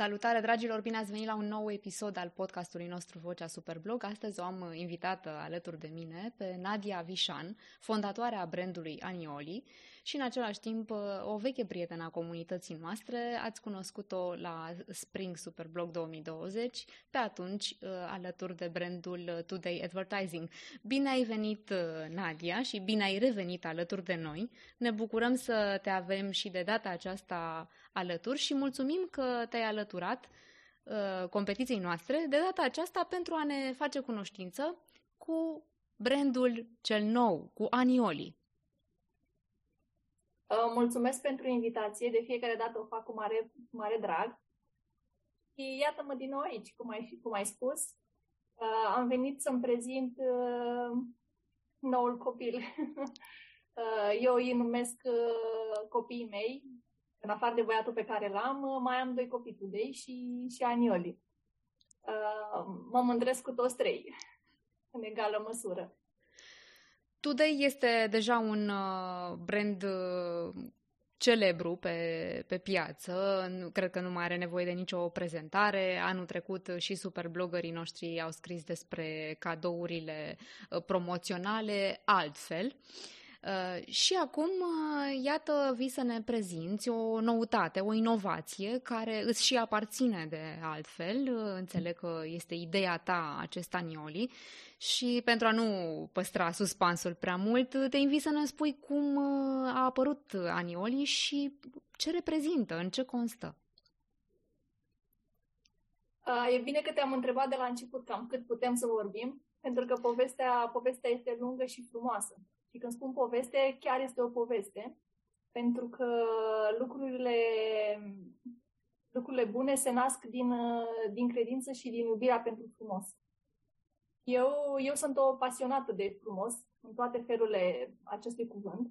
Salutare, dragilor! Bine ați venit la un nou episod al podcastului nostru Vocea Superblog. Astăzi o am invitată alături de mine pe Nadia Vișan, fondatoarea brandului Anioli și în același timp o veche prietenă a comunității noastre. Ați cunoscut-o la Spring Superblog 2020, pe atunci alături de brandul Today Advertising. Bine ai venit, Nadia, și bine ai revenit alături de noi. Ne bucurăm să te avem și de data aceasta alături și mulțumim că te-ai alăturat uh, competiției noastre, de data aceasta pentru a ne face cunoștință cu brandul cel nou, cu Anioli. Uh, mulțumesc pentru invitație, de fiecare dată o fac cu mare, mare drag. Și iată-mă din nou aici, cum ai, cum ai spus. Uh, am venit să-mi prezint uh, noul copil. uh, eu îi numesc uh, copiii mei, în afară de băiatul pe care l-am, mai am doi copii, Tudei și, și Anioli. Uh, mă mândresc cu toți trei, în egală măsură. Today este deja un uh, brand uh, celebru pe, pe piață. Cred că nu mai are nevoie de nicio prezentare. Anul trecut și superbloggerii noștri au scris despre cadourile promoționale altfel. Uh, Uh, și acum, uh, iată, vii să ne prezinți o noutate, o inovație care îți și aparține de altfel. Uh, înțeleg că este ideea ta acest anioli și pentru a nu păstra suspansul prea mult, te invit să ne spui cum a apărut anioli și ce reprezintă, în ce constă. E bine că te-am întrebat de la început cam cât putem să vorbim, pentru că povestea, povestea este lungă și frumoasă. Și când spun poveste, chiar este o poveste, pentru că lucrurile, lucrurile bune se nasc din, din credință și din iubirea pentru frumos. Eu, eu sunt o pasionată de frumos, în toate felurile acestui cuvânt.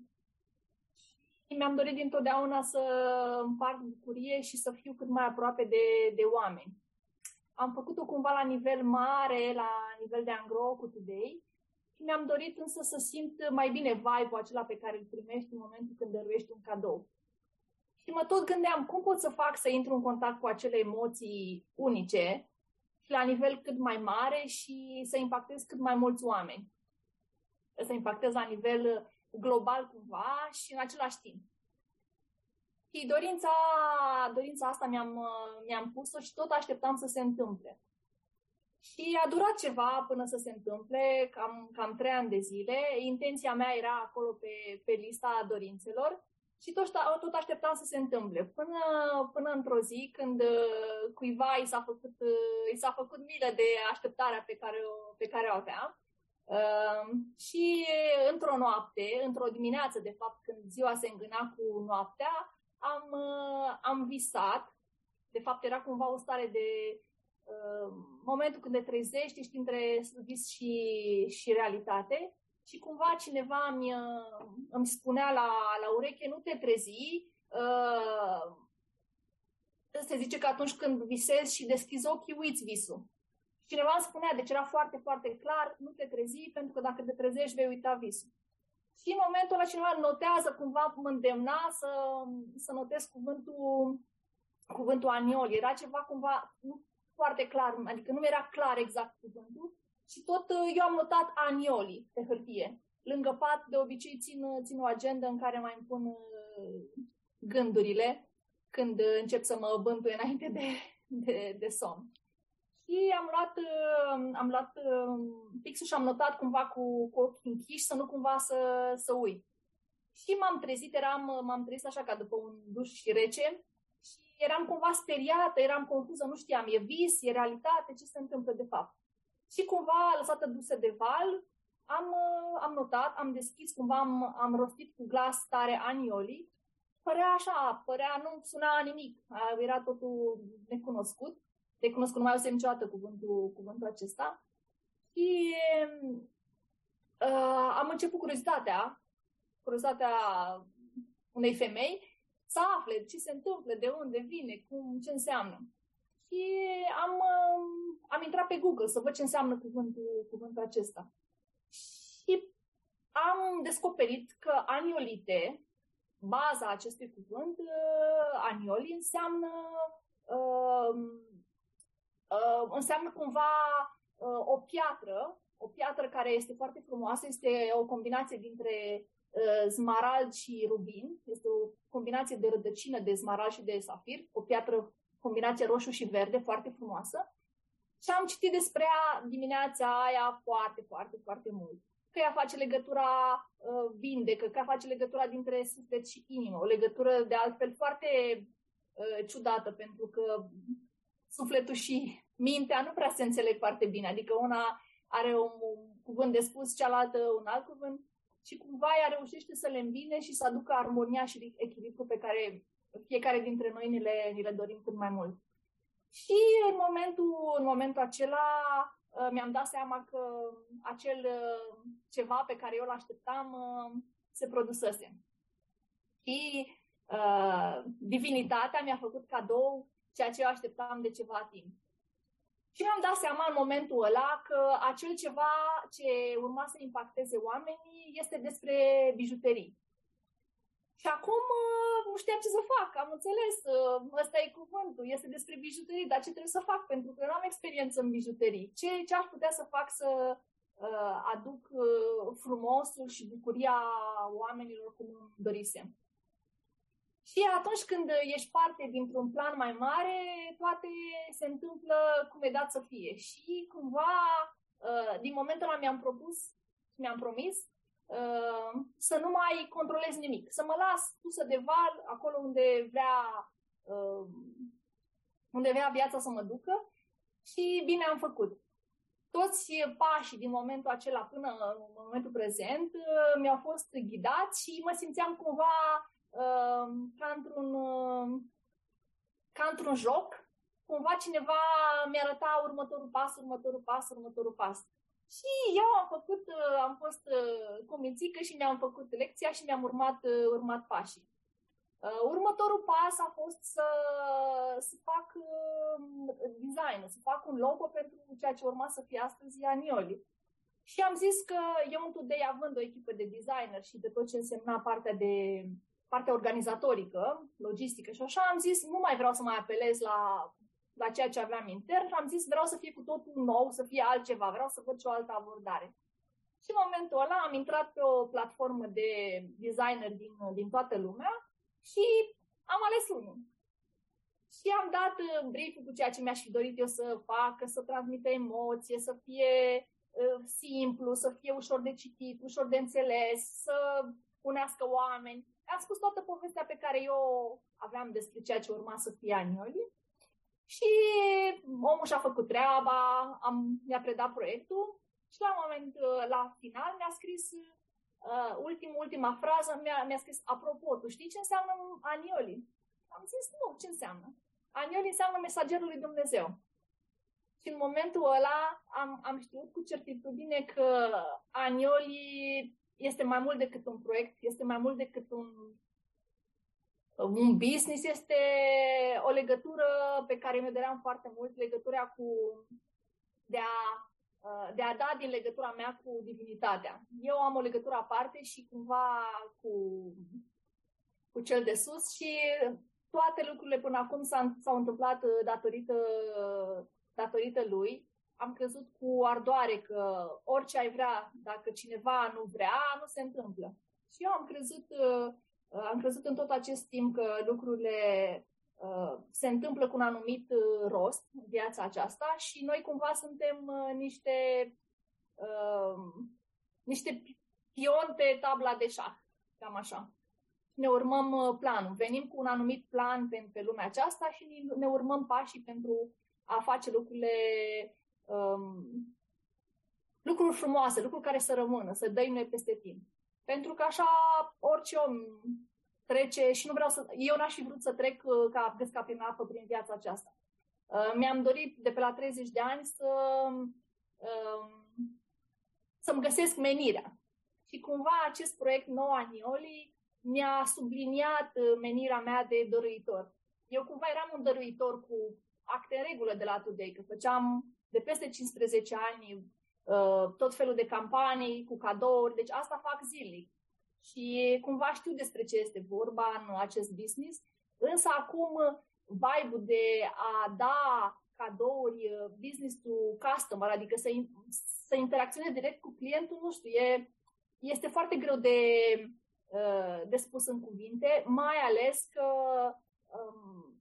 Și mi-am dorit dintotdeauna să împart bucurie și să fiu cât mai aproape de, de oameni. Am făcut-o cumva la nivel mare, la nivel de angro cu Today, mi-am dorit însă să simt mai bine vibe-ul acela pe care îl primești în momentul când dăruiești un cadou. Și mă tot gândeam cum pot să fac să intru în contact cu acele emoții unice și la nivel cât mai mare și să impactez cât mai mulți oameni. Să impactez la nivel global cumva și în același timp. Și dorința, dorința asta mi-am, mi-am pus-o și tot așteptam să se întâmple. Și a durat ceva până să se întâmple, cam, cam trei ani de zile. Intenția mea era acolo pe, pe lista dorințelor și tot, tot așteptam să se întâmple. Până, până într-o zi, când uh, cuiva i s-a făcut, uh, i s-a făcut milă de așteptarea pe care o, pe care o avea. Uh, și într-o noapte, într-o dimineață, de fapt, când ziua se îngâna cu noaptea, am, uh, am visat. De fapt, era cumva o stare de Uh, momentul când te trezești, ești între vis și, și realitate și cumva cineva îmi, uh, îmi spunea la, la ureche, nu te trezi, uh, se zice că atunci când visezi și deschizi ochii, uiți visul. Cineva îmi spunea, deci era foarte, foarte clar, nu te trezi, pentru că dacă te trezești, vei uita visul. Și în momentul ăla cineva notează, cumva mă îndemna să, să notez cuvântul, cuvântul aniol. Era ceva cumva, nu foarte clar, adică nu era clar exact cuvântul. Și tot uh, eu am notat anioli pe hârtie. Lângă pat, de obicei, țin, uh, țin o agendă în care mai îmi pun uh, gândurile când încep să mă bântui înainte de, de, de somn. Și am luat, am luat pixul și am notat cumva cu, cu ochii închiși să nu cumva să, să uit. Și m-am trezit, eram, m-am trezit așa ca după un duș și rece eram cumva speriată, eram confuză, nu știam, e vis, e realitate, ce se întâmplă de fapt. Și cumva, lăsată dusă de val, am, uh, am notat, am deschis, cumva am, am rostit cu glas tare anioli. Părea așa, părea, nu suna nimic, era totul necunoscut. Necunoscut, nu mai auzim niciodată cuvântul, cuvântul acesta. Și uh, am început curiozitatea, curiozitatea unei femei să afle ce se întâmplă, de unde vine, cum, ce înseamnă. Și am, um, am intrat pe Google să văd ce înseamnă cuvântul, cuvântul acesta. Și am descoperit că aniolite, baza acestui cuvânt, uh, anioli, înseamnă uh, uh, înseamnă cumva uh, o piatră, o piatră care este foarte frumoasă, este o combinație dintre uh, smarald și rubin, este o combinație de rădăcină de smarald și de safir, o piatră combinație roșu și verde foarte frumoasă. Și am citit despre ea dimineața aia foarte, foarte, foarte mult. Că ea face legătura uh, vindecă, că ea face legătura dintre suflet și inimă. O legătură de altfel foarte uh, ciudată, pentru că sufletul și mintea nu prea se înțeleg foarte bine. Adică una are un, un cuvânt de spus, cealaltă un alt cuvânt și cumva ea reușește să le îmbine și să aducă armonia și echilibru pe care fiecare dintre noi ni le, ni le dorim cât mai mult. Și în momentul, în momentul acela uh, mi-am dat seama că acel uh, ceva pe care eu îl așteptam uh, se produsese. Și uh, divinitatea mi-a făcut cadou ceea ce eu așteptam de ceva timp. Și mi-am dat seama în momentul ăla că acel ceva ce urma să impacteze oamenii este despre bijuterii. Și acum uh, nu știam ce să fac, am înțeles, uh, ăsta e cuvântul, este despre bijuterii, dar ce trebuie să fac? Pentru că eu nu am experiență în bijuterii. Ce, ce aș putea să fac să uh, aduc uh, frumosul și bucuria oamenilor cum îmi dorisem? Și atunci când ești parte dintr-un plan mai mare, toate se întâmplă cum e dat să fie. Și cumva, uh, din momentul ăla mi-am propus, mi-am promis Uh, să nu mai controlez nimic, să mă las pusă de val acolo unde vrea, uh, unde vrea viața să mă ducă și bine am făcut. Toți pașii din momentul acela până în momentul prezent uh, mi-au fost ghidați și mă simțeam cumva ca într-un, ca într-un joc. Cumva cineva mi-arăta următorul pas, următorul pas, următorul pas. Și eu am făcut, uh, am fost uh, convințită și mi-am făcut lecția și mi-am urmat, uh, urmat pașii. Următorul pas a fost să, să fac design, să fac un logo pentru ceea ce urma să fie astăzi Anioli. Și am zis că eu în Today, având o echipă de designer și de tot ce însemna partea de partea organizatorică, logistică și așa, am zis nu mai vreau să mai apelez la la ceea ce aveam intern și am zis vreau să fie cu totul nou, să fie altceva, vreau să văd și o altă abordare. Și în momentul ăla am intrat pe o platformă de designer din, din toată lumea și am ales unul. Și am dat uh, brief cu ceea ce mi-aș fi dorit eu să facă, să transmită emoție, să fie uh, simplu, să fie ușor de citit, ușor de înțeles, să unească oameni. Am spus toată povestea pe care eu aveam despre ceea ce urma să fie Anioli și omul și-a făcut treaba, am, mi-a predat proiectul și la un moment, uh, la final, mi-a scris uh, ultim, ultima frază, mi-a, mi-a scris, apropo, tu știi ce înseamnă anioli? Am zis, nu, ce înseamnă? Anioli înseamnă mesagerul lui Dumnezeu. Și în momentul ăla am, am știut cu certitudine că Anioli este mai mult decât un proiect, este mai mult decât un un business este o legătură pe care mi-o doream foarte mult, legătura cu de a, uh, de a da din legătura mea cu divinitatea. Eu am o legătură aparte și cumva cu, cu cel de sus și toate lucrurile până acum s-au, s-au întâmplat uh, datorită, datorită lui. Am crezut cu ardoare că orice ai vrea, dacă cineva nu vrea, nu se întâmplă. Și eu am crezut uh, Uh, am crezut în tot acest timp că lucrurile uh, se întâmplă cu un anumit uh, rost în viața aceasta și noi cumva suntem niște, niște pioni pe tabla de șah, cam așa. Ne urmăm planul. Venim cu un anumit plan pe, pe lumea aceasta și ne urmăm pașii pentru a face lucrurile um, lucruri frumoase, lucruri care să rămână, să dăimne peste timp. Pentru că așa orice om trece și nu vreau să... Eu n-aș fi vrut să trec uh, ca pesca prin apă prin viața aceasta. Uh, mi-am dorit de pe la 30 de ani să, um, să-mi găsesc menirea. Și cumva acest proiect nou Anioli mi-a subliniat uh, menirea mea de dăruitor. Eu cumva eram un dăruitor cu acte în regulă de la Today, că făceam de peste 15 ani Uh, tot felul de campanii cu cadouri, deci asta fac zilnic. Și cumva știu despre ce este vorba în acest business, însă acum vibe-ul de a da cadouri uh, business to customer, adică să, să interacționezi direct cu clientul, nu știu, e, este foarte greu de, uh, de spus în cuvinte, mai ales că um,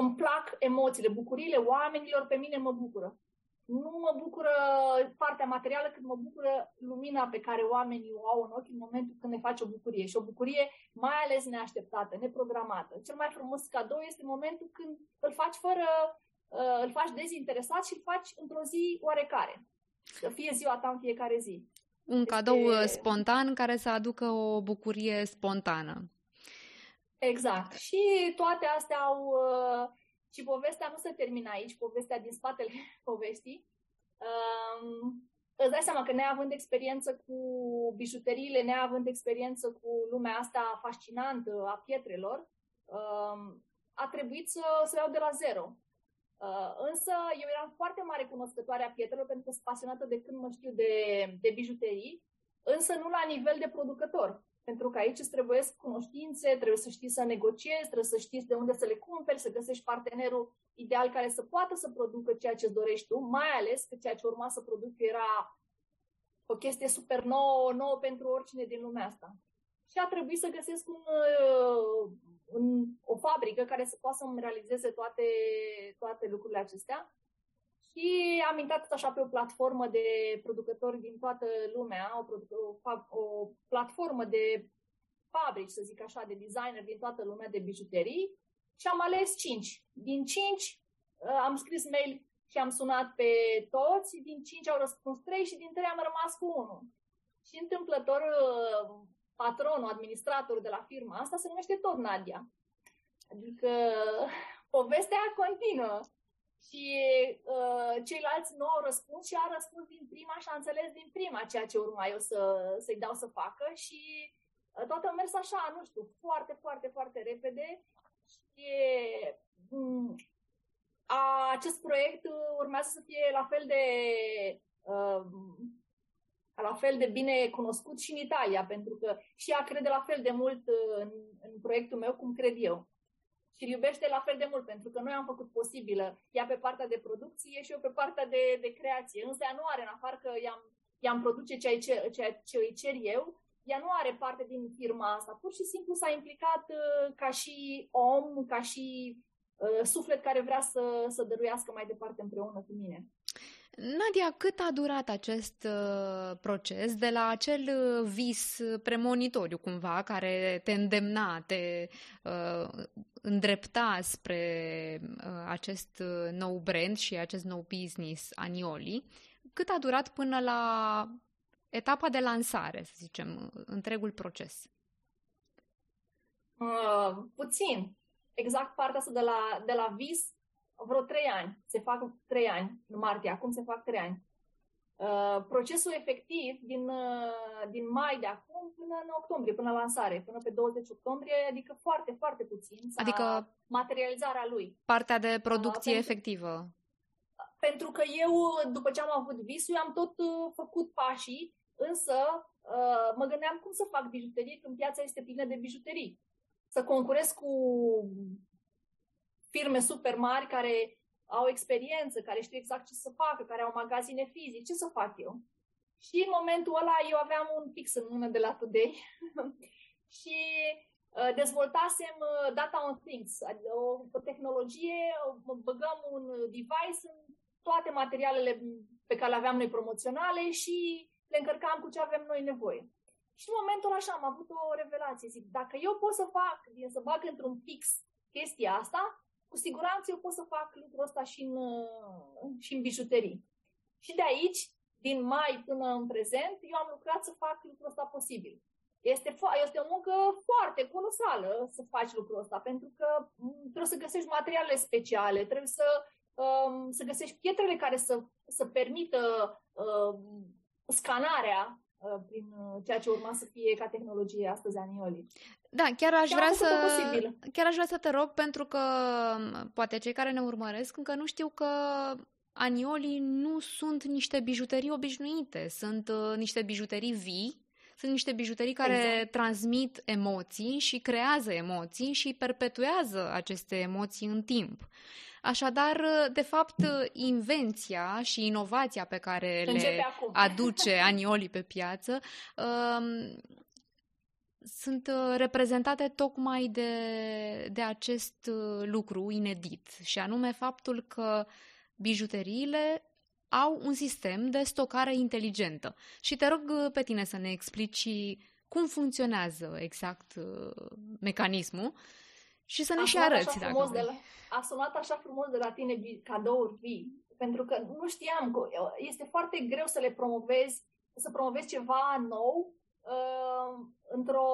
îmi plac emoțiile, bucuriile oamenilor, pe mine mă bucură nu mă bucură partea materială, cât mă bucură lumina pe care oamenii o au în ochi în momentul când ne face o bucurie. Și o bucurie mai ales neașteptată, neprogramată. Cel mai frumos cadou este momentul când îl faci fără, uh, îl faci dezinteresat și îl faci într-o zi oarecare. Să fie ziua ta în fiecare zi. Un este... cadou uh, spontan care să aducă o bucurie spontană. Exact. Și toate astea au uh, și povestea nu se termină aici, povestea din spatele poveștii. Um, îți dai seama că neavând experiență cu bijuteriile, neavând experiență cu lumea asta fascinantă a pietrelor, um, a trebuit să, să iau de la zero. Uh, însă eu eram foarte mare cunoscătoare a pietrelor pentru că sunt pasionată de când mă știu de, de bijuterii, însă nu la nivel de producător. Pentru că aici îți trebuie cunoștințe, trebuie să știi să negociezi, trebuie să știi de unde să le cumperi, să găsești partenerul ideal care să poată să producă ceea ce îți dorești tu, mai ales că ceea ce urma să produc era o chestie super nouă, nouă pentru oricine din lumea asta. Și a trebuit să găsesc un, uh, un, o fabrică care să poată să-mi realizeze toate, toate lucrurile acestea. Și am intrat așa pe o platformă de producători din toată lumea, o, o, o platformă de fabrici, să zic așa, de designer din toată lumea de bijuterii și am ales cinci. Din cinci uh, am scris mail și am sunat pe toți, din cinci au răspuns trei și din trei am rămas cu unul. Și întâmplător, uh, patronul, administratorul de la firma asta se numește tot Nadia. Adică povestea continuă. Și uh, ceilalți nu au răspuns și a răspuns din prima și a înțeles din prima ceea ce urma eu să, să-i dau să facă și uh, toată a mers așa, nu știu, foarte, foarte, foarte repede și um, a, acest proiect urmează să fie la fel de uh, la fel de bine cunoscut și în Italia, pentru că și ea crede la fel de mult în, în proiectul meu cum cred eu și îl iubește la fel de mult, pentru că noi am făcut posibilă ea pe partea de producție și eu pe partea de, de creație. Însă ea nu are, în afară că i-am, i-am produce ceea ce, ceea ce îi cer eu, ea nu are parte din firma asta. Pur și simplu s-a implicat uh, ca și om, ca și uh, suflet care vrea să, să dăruiască mai departe împreună cu mine. Nadia, cât a durat acest uh, proces de la acel uh, vis premonitoriu cumva care te îndemna, te uh, îndrepta spre uh, acest uh, nou brand și acest nou business Anioli? Cât a durat până la etapa de lansare, să zicem, întregul proces? Uh, puțin. Exact partea asta de la, de la vis vreo trei ani. Se fac trei ani în martie, acum se fac trei ani. Uh, procesul efectiv din, uh, din mai de acum până în octombrie, până la lansare, până pe 20 octombrie, adică foarte, foarte puțin. Adică materializarea lui. Partea de producție uh, efectivă. Pentru, pentru că eu, după ce am avut visul, am tot uh, făcut pașii, însă uh, mă gândeam cum să fac bijuterie când piața este plină de bijuterii. Să concurez cu firme super mari care au experiență, care știu exact ce să facă, care au magazine fizice, ce să fac eu? Și în momentul ăla eu aveam un pix în mână de la Today și uh, dezvoltasem uh, data on things, adică o, o tehnologie, o, băgăm un device în toate materialele pe care le aveam noi promoționale și le încărcam cu ce avem noi nevoie. Și în momentul așa am avut o revelație. Zic, dacă eu pot să fac, din să bag într-un pix chestia asta, cu siguranță eu pot să fac lucrul ăsta și în, și în bijuterii. Și de aici, din mai până în prezent, eu am lucrat să fac lucrul ăsta posibil. Este, fo- este o muncă foarte colosală să faci lucrul ăsta, pentru că trebuie să găsești materiale speciale, trebuie să, um, să găsești pietrele care să, să permită um, scanarea uh, prin uh, ceea ce urma să fie ca tehnologie astăzi Anioli. Da, chiar aș, vrea să, chiar aș vrea să te rog pentru că poate cei care ne urmăresc încă nu știu că aniolii nu sunt niște bijuterii obișnuite, sunt uh, niște bijuterii vii, sunt niște bijuterii care exact. transmit emoții și creează emoții și perpetuează aceste emoții în timp. Așadar, de fapt, invenția și inovația pe care Începe le acum. aduce Anioli pe piață um, sunt uh, reprezentate tocmai de, de acest uh, lucru inedit, și anume faptul că bijuteriile au un sistem de stocare inteligentă. Și te rog uh, pe tine să ne explici cum funcționează exact mecanismul și să ne a și arăți. Dacă de la, a sunat așa frumos de la tine cadouri vii, pentru că nu știam că este foarte greu să le promovezi, să promovezi ceva nou uh, într-o,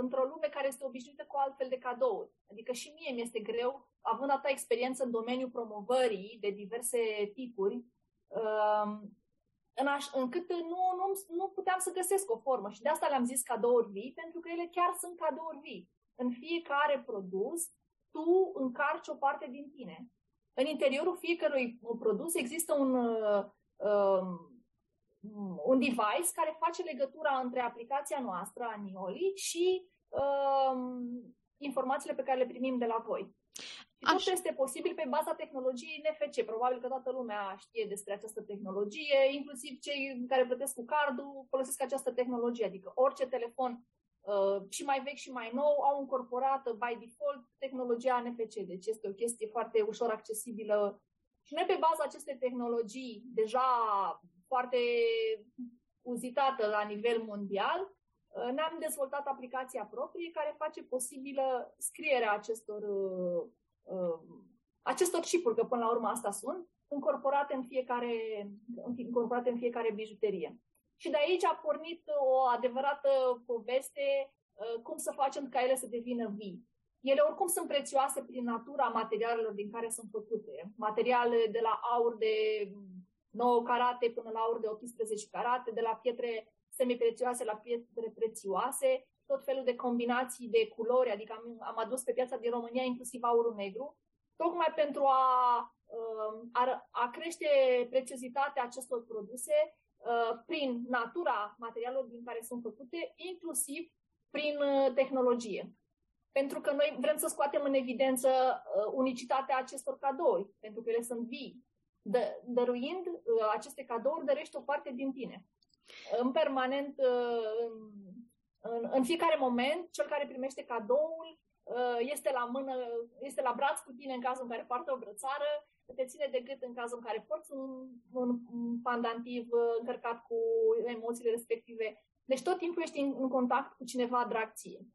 într-o lume care este obișnuită cu altfel de cadouri. Adică și mie mi este greu, având atâta experiență în domeniul promovării de diverse tipuri, uh, în aș, încât nu, nu, nu puteam să găsesc o formă. Și de asta le-am zis cadouri vii, pentru că ele chiar sunt cadouri vii. În fiecare produs, tu încarci o parte din tine. În interiorul fiecărui produs există un, uh, um, un device care face legătura între aplicația noastră, Anioli, și um, informațiile pe care le primim de la voi. Și tot este posibil pe baza tehnologiei NFC. Probabil că toată lumea știe despre această tehnologie, inclusiv cei care plătesc cu cardul folosesc această tehnologie, adică orice telefon uh, și mai vechi și mai nou au incorporat by default tehnologia NFC. Deci este o chestie foarte ușor accesibilă și noi pe baza acestei tehnologii deja foarte uzitată la nivel mondial, uh, ne-am dezvoltat aplicația proprie care face posibilă scrierea acestor, uh, uh, acestor chipuri, că până la urmă asta sunt, încorporate în fiecare, încorporate în fiecare bijuterie. Și de aici a pornit o adevărată poveste cum să facem ca ele să devină vii. Ele oricum sunt prețioase prin natura materialelor din care sunt făcute. Materiale de la aur de 9 carate până la aur de 18 carate, de la pietre semiprețioase la pietre prețioase, tot felul de combinații de culori, adică am, am adus pe piața din România inclusiv aurul negru, tocmai pentru a, um, a, a crește prețiozitatea acestor produse uh, prin natura materialelor din care sunt făcute, inclusiv prin uh, tehnologie. Pentru că noi vrem să scoatem în evidență uh, unicitatea acestor cadouri, pentru că ele sunt vii, dă, dăruind uh, aceste cadouri, dărești o parte din tine. În permanent, uh, în, în fiecare moment, cel care primește cadoul uh, este la mână, este la braț cu tine în cazul în care poartă o brățară, te ține de gât în cazul în care porți un, un, un pandantiv uh, încărcat cu emoțiile respective. Deci tot timpul ești în, în contact cu cineva drag ție.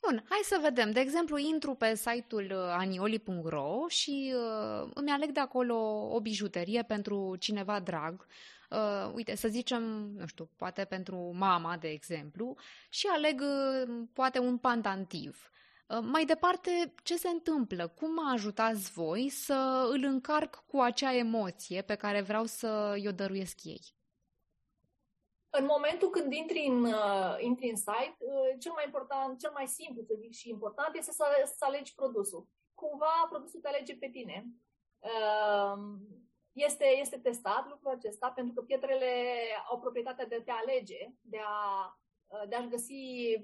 Bun, hai să vedem. De exemplu, intru pe site-ul uh, anioli.ro și uh, îmi aleg de acolo o bijuterie pentru cineva drag. Uh, uite, să zicem, nu știu, poate pentru mama, de exemplu, și aleg uh, poate un pandantiv. Uh, mai departe, ce se întâmplă? Cum mă ajutați voi să îl încarc cu acea emoție pe care vreau să i-o dăruiesc ei? În momentul când intri în, uh, intri în site, uh, cel mai important, cel mai simplu, să zic, și important este să, să alegi produsul. Cumva produsul te alege pe tine. Uh, este, este testat lucrul acesta pentru că pietrele au proprietatea de a te alege, de a, uh, de a găsi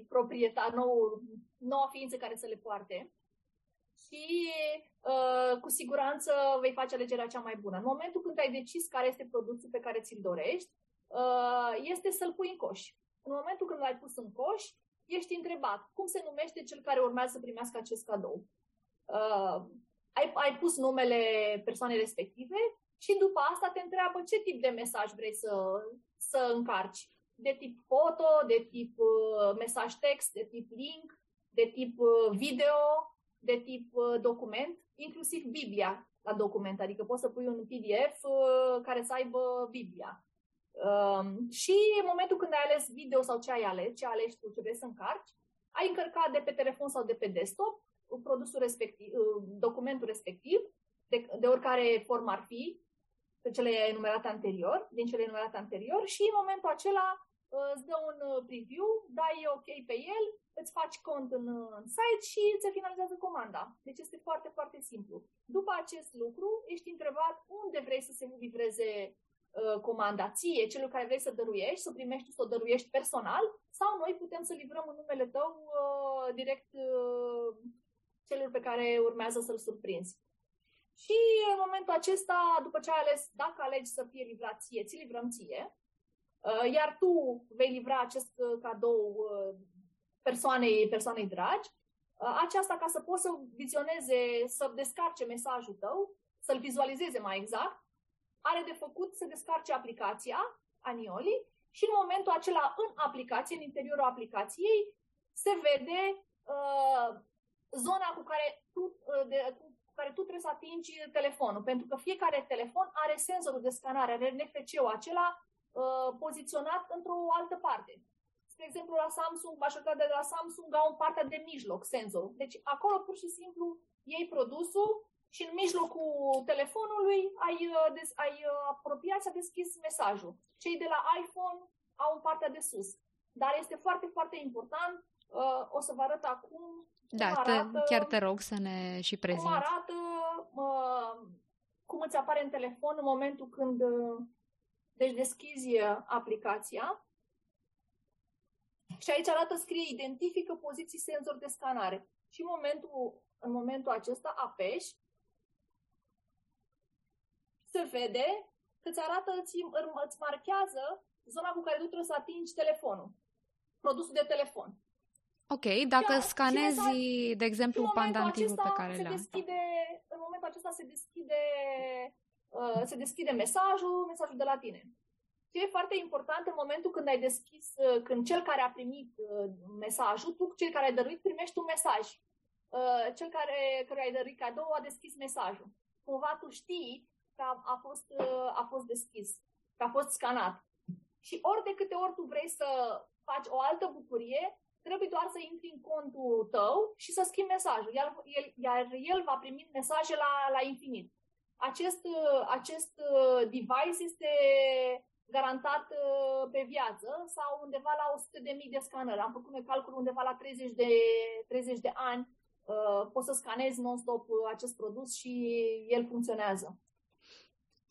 proprietar, nou, noua ființă care să le poarte și uh, cu siguranță vei face alegerea cea mai bună. În momentul când ai decis care este produsul pe care ți-l dorești, Uh, este să-l pui în coș. În momentul când l-ai pus în coș, ești întrebat cum se numește cel care urmează să primească acest cadou. Uh, ai, ai pus numele persoanei respective și după asta te întreabă ce tip de mesaj vrei să, să încarci. De tip foto, de tip uh, mesaj text, de tip link, de tip uh, video, de tip uh, document, inclusiv Biblia la document. Adică poți să pui un PDF uh, care să aibă Biblia. Um, și în momentul când ai ales video sau ce ai ales, ce alegi tu, ce vrei să încarci, ai încărcat de pe telefon sau de pe desktop produsul respectiv, uh, documentul respectiv, de, de oricare formă ar fi, pe cele enumerate anterior, din cele enumerate anterior și în momentul acela uh, îți dă un uh, preview, dai OK pe el, îți faci cont în, în site și îți finalizează comanda. Deci este foarte, foarte simplu. După acest lucru, ești întrebat unde vrei să se livreze uh, comanda ție, celor care vrei să dăruiești, să primești, să o dăruiești personal, sau noi putem să livrăm în numele tău uh, direct uh, celor pe care urmează să-l surprinzi. Și în momentul acesta, după ce ai ales, dacă alegi să fie livrat ție, ți livrăm ție, uh, iar tu vei livra acest uh, cadou uh, persoanei, persoanei dragi, aceasta ca să poți să vizioneze, să descarce mesajul tău, să-l vizualizeze mai exact, are de făcut să descarce aplicația Anioli și în momentul acela în aplicație, în interiorul aplicației, se vede uh, zona cu care, tu, uh, de, cu care tu trebuie să atingi telefonul, pentru că fiecare telefon are senzorul de scanare, are NFC-ul acela uh, poziționat într-o altă parte. Spre exemplu, la Samsung, majoritatea de la Samsung au în partea de mijloc senzorul. Deci acolo pur și simplu iei produsul și în mijlocul telefonului ai, uh, des, ai uh, apropiat și a deschis mesajul. Cei de la iPhone au în partea de sus. Dar este foarte, foarte important, uh, o să vă arăt acum da, arată, te, chiar te rog să ne și prezinți. Cum arată, uh, cum îți apare în telefon în momentul când uh, deci deschizi aplicația. Și aici arată, scrie, identifică poziții senzor de scanare. Și în momentul, în momentul acesta apeși, se vede că îți arată, îți, îți marchează zona cu care tu trebuie să atingi telefonul, produsul de telefon. Ok, dacă Iar, scanezi, mesaj, de exemplu, pandantivul pe care l-am. Deschide, în momentul acesta se deschide, uh, se deschide mesajul, mesajul de la tine. Ce e foarte important în momentul când ai deschis, uh, când cel care a primit uh, mesajul, tu, cel care ai dăruit, primești un mesaj. Uh, cel care, care ai dăruit cadou a deschis mesajul. Cumva tu știi că a, a, fost, uh, a fost deschis, că a fost scanat. Și ori de câte ori tu vrei să faci o altă bucurie, trebuie doar să intri în contul tău și să schimbi mesajul, iar el, iar el va primi mesaje la, la infinit. Acest, acest uh, device este garantat uh, pe viață sau undeva la 100.000 de scanări. Am făcut noi calcul undeva la 30 de, 30 de ani. Uh, poți să scanezi non-stop acest produs și el funcționează.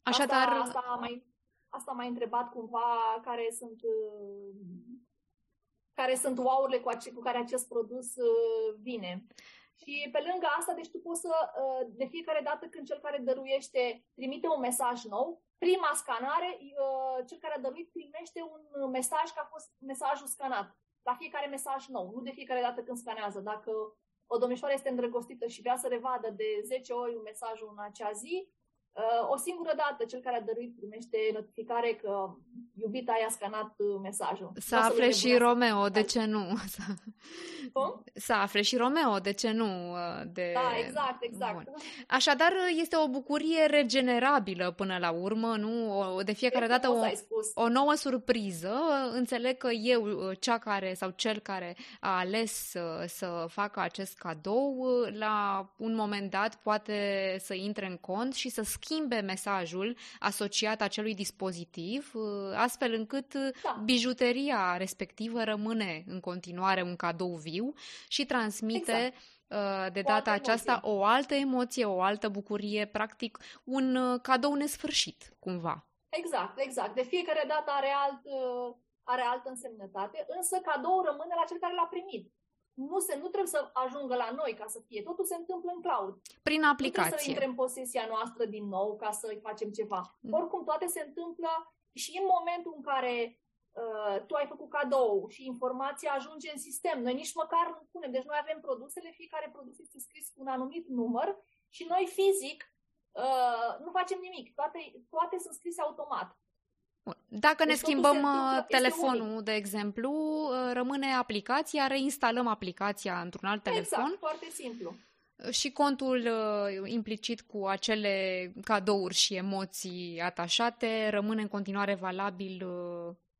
Așadar... Asta, asta, mai, asta m-a întrebat cumva care sunt care sunt wow-urile cu, ace- cu care acest produs uh, vine. Și pe lângă asta, deci tu poți să, uh, de fiecare dată când cel care dăruiește trimite un mesaj nou, prima scanare, uh, cel care a dăruit primește un mesaj că a fost mesajul scanat. La fiecare mesaj nou, nu de fiecare dată când scanează. Dacă o domnișoară este îndrăgostită și vrea să revadă de 10 ori un mesaj în acea zi, Uh, o singură dată cel care a dăruit primește notificare că iubita i-a scanat uh, mesajul. Să afle și Romeo, de ce nu? Cum? Să afle și Romeo, de ce nu? Uh, de... Da, exact, exact. Bun. Așadar, este o bucurie regenerabilă până la urmă, nu? O, de fiecare dată o, o nouă surpriză. Înțeleg că eu, cea care sau cel care a ales să, să facă acest cadou, la un moment dat poate să intre în cont și să schimbe mesajul asociat acelui dispozitiv, uh, astfel încât uh, da. bijuteria respectivă rămâne în continuare un cadou viu și transmite exact. Uh, de data o aceasta emoție. o altă emoție, o altă bucurie, practic un cadou nesfârșit, cumva. Exact, exact. De fiecare dată are, alt, are altă însemnătate, însă cadou rămâne la cel care l-a primit nu, se, nu trebuie să ajungă la noi ca să fie. Totul se întâmplă în cloud. Prin aplicație. Nu trebuie să intre în posesia noastră din nou ca să facem ceva. Mm. Oricum, toate se întâmplă și în momentul în care uh, tu ai făcut cadou și informația ajunge în sistem. Noi nici măcar nu punem. Deci noi avem produsele, fiecare produs este scris cu un anumit număr și noi fizic uh, nu facem nimic. Toate, toate sunt scrise automat. Dacă deci ne schimbăm uh, telefonul, de exemplu, uh, rămâne aplicația, reinstalăm aplicația într-un alt exact, telefon. Exact, foarte simplu. Și contul uh, implicit cu acele cadouri și emoții atașate rămâne în continuare valabil,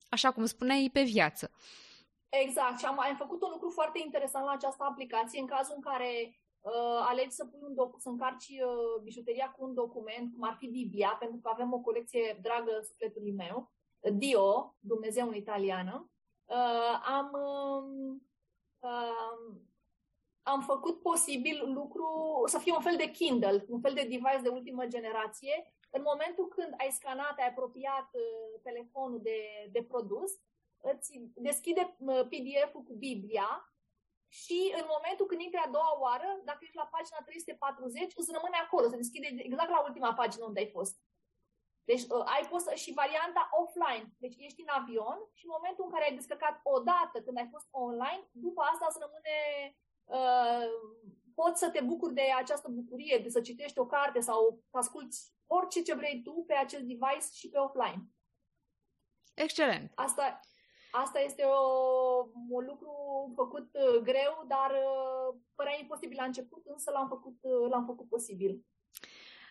așa cum spuneai, pe viață. Exact. Și am, am făcut un lucru foarte interesant la această aplicație în cazul în care uh, alegi să pui un doc- să încarci uh, bijuteria cu un document, cum ar fi Biblia, pentru că avem o colecție dragă sufletului meu, Dio, Dumnezeu în italiană, uh, am, uh, am făcut posibil lucru să fie un fel de Kindle, un fel de device de ultimă generație, în momentul când ai scanat, ai apropiat uh, telefonul de, de produs, îți deschide uh, PDF-ul cu Biblia și în momentul când intri a doua oară, dacă ești la pagina 340, îți rămâne acolo, se deschide exact la ultima pagină unde ai fost. Deci uh, ai fost și varianta offline. Deci ești în avion și în momentul în care ai descărcat o dată când ai fost online, după asta îți rămâne uh, poți să te bucuri de această bucurie, de să citești o carte sau să asculti orice ce vrei tu pe acest device și pe offline. Excelent. Asta, asta este o, un lucru făcut uh, greu, dar uh, părea imposibil la început, însă l-am făcut, uh, l-am făcut posibil.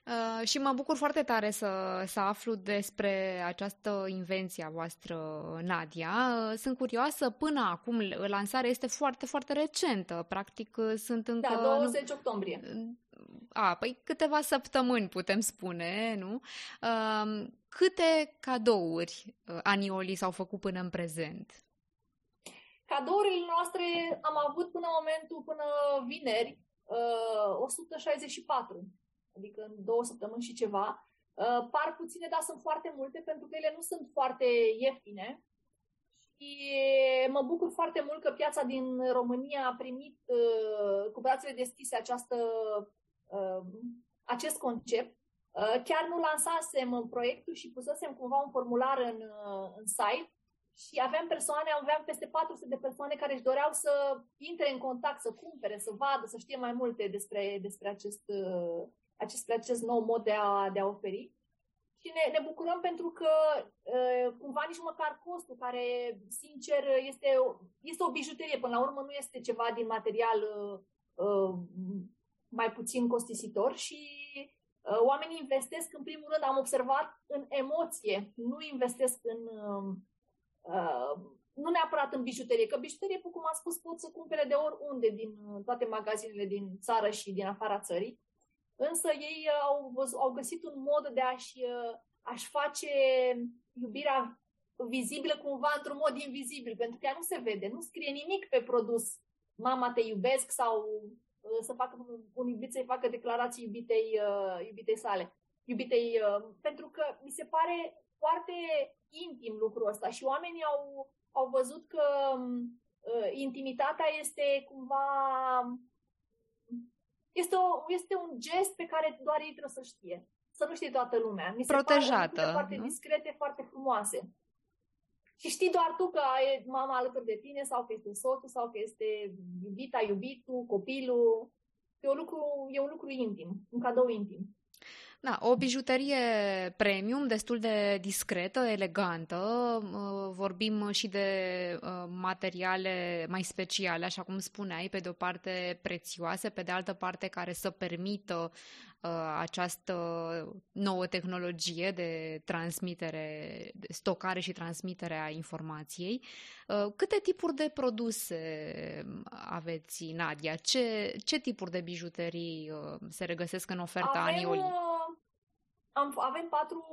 Uh, și mă bucur foarte tare să, să aflu despre această invenție a voastră, Nadia. Uh, sunt curioasă, până acum lansarea este foarte, foarte recentă. Practic uh, sunt încă... Da, 20 nu... octombrie. A, păi câteva săptămâni putem spune, nu? Uh, câte cadouri Anioli s-au făcut până în prezent? Cadourile noastre am avut până momentul, până vineri, uh, 164 adică în două săptămâni și ceva. Uh, par puține, dar sunt foarte multe, pentru că ele nu sunt foarte ieftine. Și mă bucur foarte mult că piața din România a primit uh, cu brațele deschise această, uh, acest concept. Chiar nu lansasem proiectul și pusesem cumva un formular în, în site și aveam persoane, aveam peste 400 de persoane care își doreau să intre în contact, să cumpere, să vadă, să știe mai multe despre, despre acest, acest, acest nou mod de a, de a oferi. Și ne, ne bucurăm pentru că uh, cumva nici măcar costul, care, sincer, este, este o bijuterie, până la urmă nu este ceva din material uh, mai puțin costisitor și uh, oamenii investesc, în primul rând, am observat, în emoție, nu investesc în... Uh, nu neapărat în bijuterie, că bijuterie, cum am spus, pot să cumpere de oriunde din toate magazinele din țară și din afara țării. Însă ei uh, au, au găsit un mod de a-și, uh, a-și face iubirea vizibilă cumva într-un mod invizibil, pentru că ea nu se vede, nu scrie nimic pe produs. Mama te iubesc sau uh, să facă un iubit să-i facă declarații iubitei, iubitei sale. Iubitei, pentru că mi se pare foarte intim lucrul ăsta și oamenii au, au văzut că intimitatea este cumva este, o, este un gest pe care doar ei trebuie să știe. Să nu știe toată lumea. Mi se Protejată. Pare foarte nu? discrete, foarte frumoase. Și știi doar tu că ai mama alături de tine sau că este soțul sau că este iubita, iubitul, copilul. E un lucru, e un lucru intim, un cadou intim. Da, o bijuterie premium, destul de discretă, elegantă. Vorbim și de materiale mai speciale, așa cum spuneai, pe de o parte prețioase, pe de altă parte care să permită această nouă tehnologie de transmitere, de stocare și transmitere a informației. Câte tipuri de produse aveți, Nadia? Ce, ce tipuri de bijuterii se regăsesc în oferta Avem, Anioli? Am, avem patru,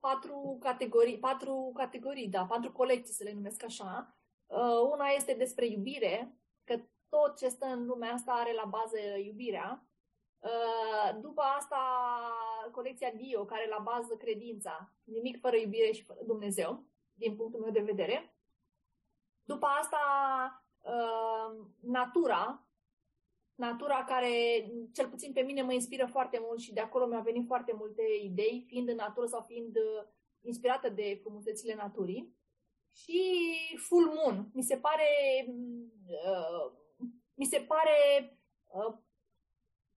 patru categorii, patru categorii, da, patru colecții să le numesc așa. Uh, una este despre iubire, că tot ce stă în lumea asta are la bază iubirea. Uh, după asta, colecția Dio, care are la bază credința. Nimic fără iubire și fără Dumnezeu, din punctul meu de vedere. După asta, uh, natura, natura care, cel puțin pe mine, mă inspiră foarte mult și de acolo mi-au venit foarte multe idei, fiind în natură sau fiind uh, inspirată de frumusețile naturii. Și full moon. Mi se pare, uh, mi se pare uh,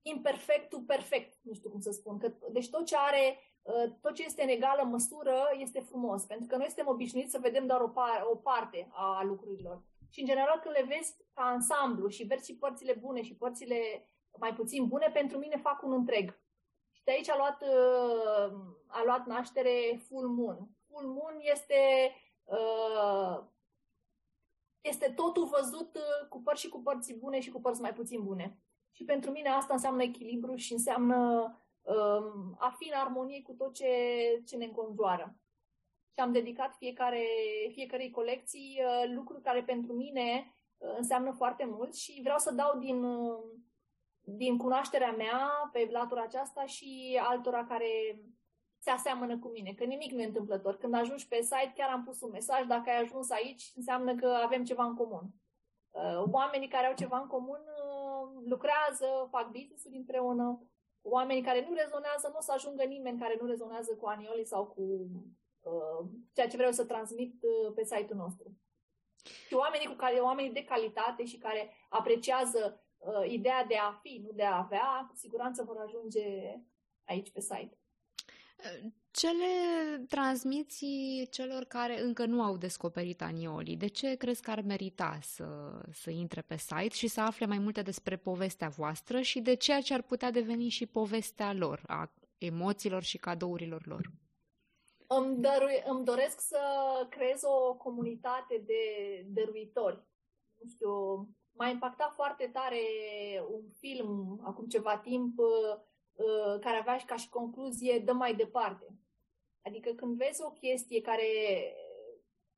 imperfectul perfect, nu știu cum să spun. Că, deci tot ce are, uh, tot ce este în egală măsură este frumos, pentru că noi suntem obișnuiți să vedem doar o, par, o parte a lucrurilor. Și, în general, când le vezi ca ansamblu și vezi și părțile bune și părțile mai puțin bune, pentru mine fac un întreg. Și de aici a luat, uh, a luat naștere Full Moon. Full Moon este, uh, este totul văzut uh, cu părți și cu părți bune și cu părți mai puțin bune. Și pentru mine asta înseamnă echilibru și înseamnă um, a fi în armonie cu tot ce, ce ne înconjoară și am dedicat fiecare, fiecarei colecții uh, lucruri care pentru mine uh, înseamnă foarte mult și vreau să dau din, uh, din cunoașterea mea pe latura aceasta și altora care se aseamănă cu mine, că nimic nu e întâmplător. Când ajungi pe site, chiar am pus un mesaj, dacă ai ajuns aici, înseamnă că avem ceva în comun. Uh, oamenii care au ceva în comun uh, lucrează, fac business-uri împreună. Oamenii care nu rezonează, nu o să ajungă nimeni care nu rezonează cu Anioli sau cu uh, ceea ce vreau să transmit uh, pe site-ul nostru. Și oamenii, cu care, oamenii de calitate și care apreciază uh, ideea de a fi, nu de a avea, cu siguranță vor ajunge aici pe site. Ce le transmiți celor care încă nu au descoperit Anioli? De ce crezi că ar merita să, să intre pe site și să afle mai multe despre povestea voastră și de ceea ce ar putea deveni și povestea lor, a emoțiilor și cadourilor lor? Îmi, dărui, îmi doresc să creez o comunitate de dăruitori. Nu știu, m-a impactat foarte tare un film acum ceva timp Uh, care avea și ca și concluzie, dă mai departe. Adică când vezi o chestie care,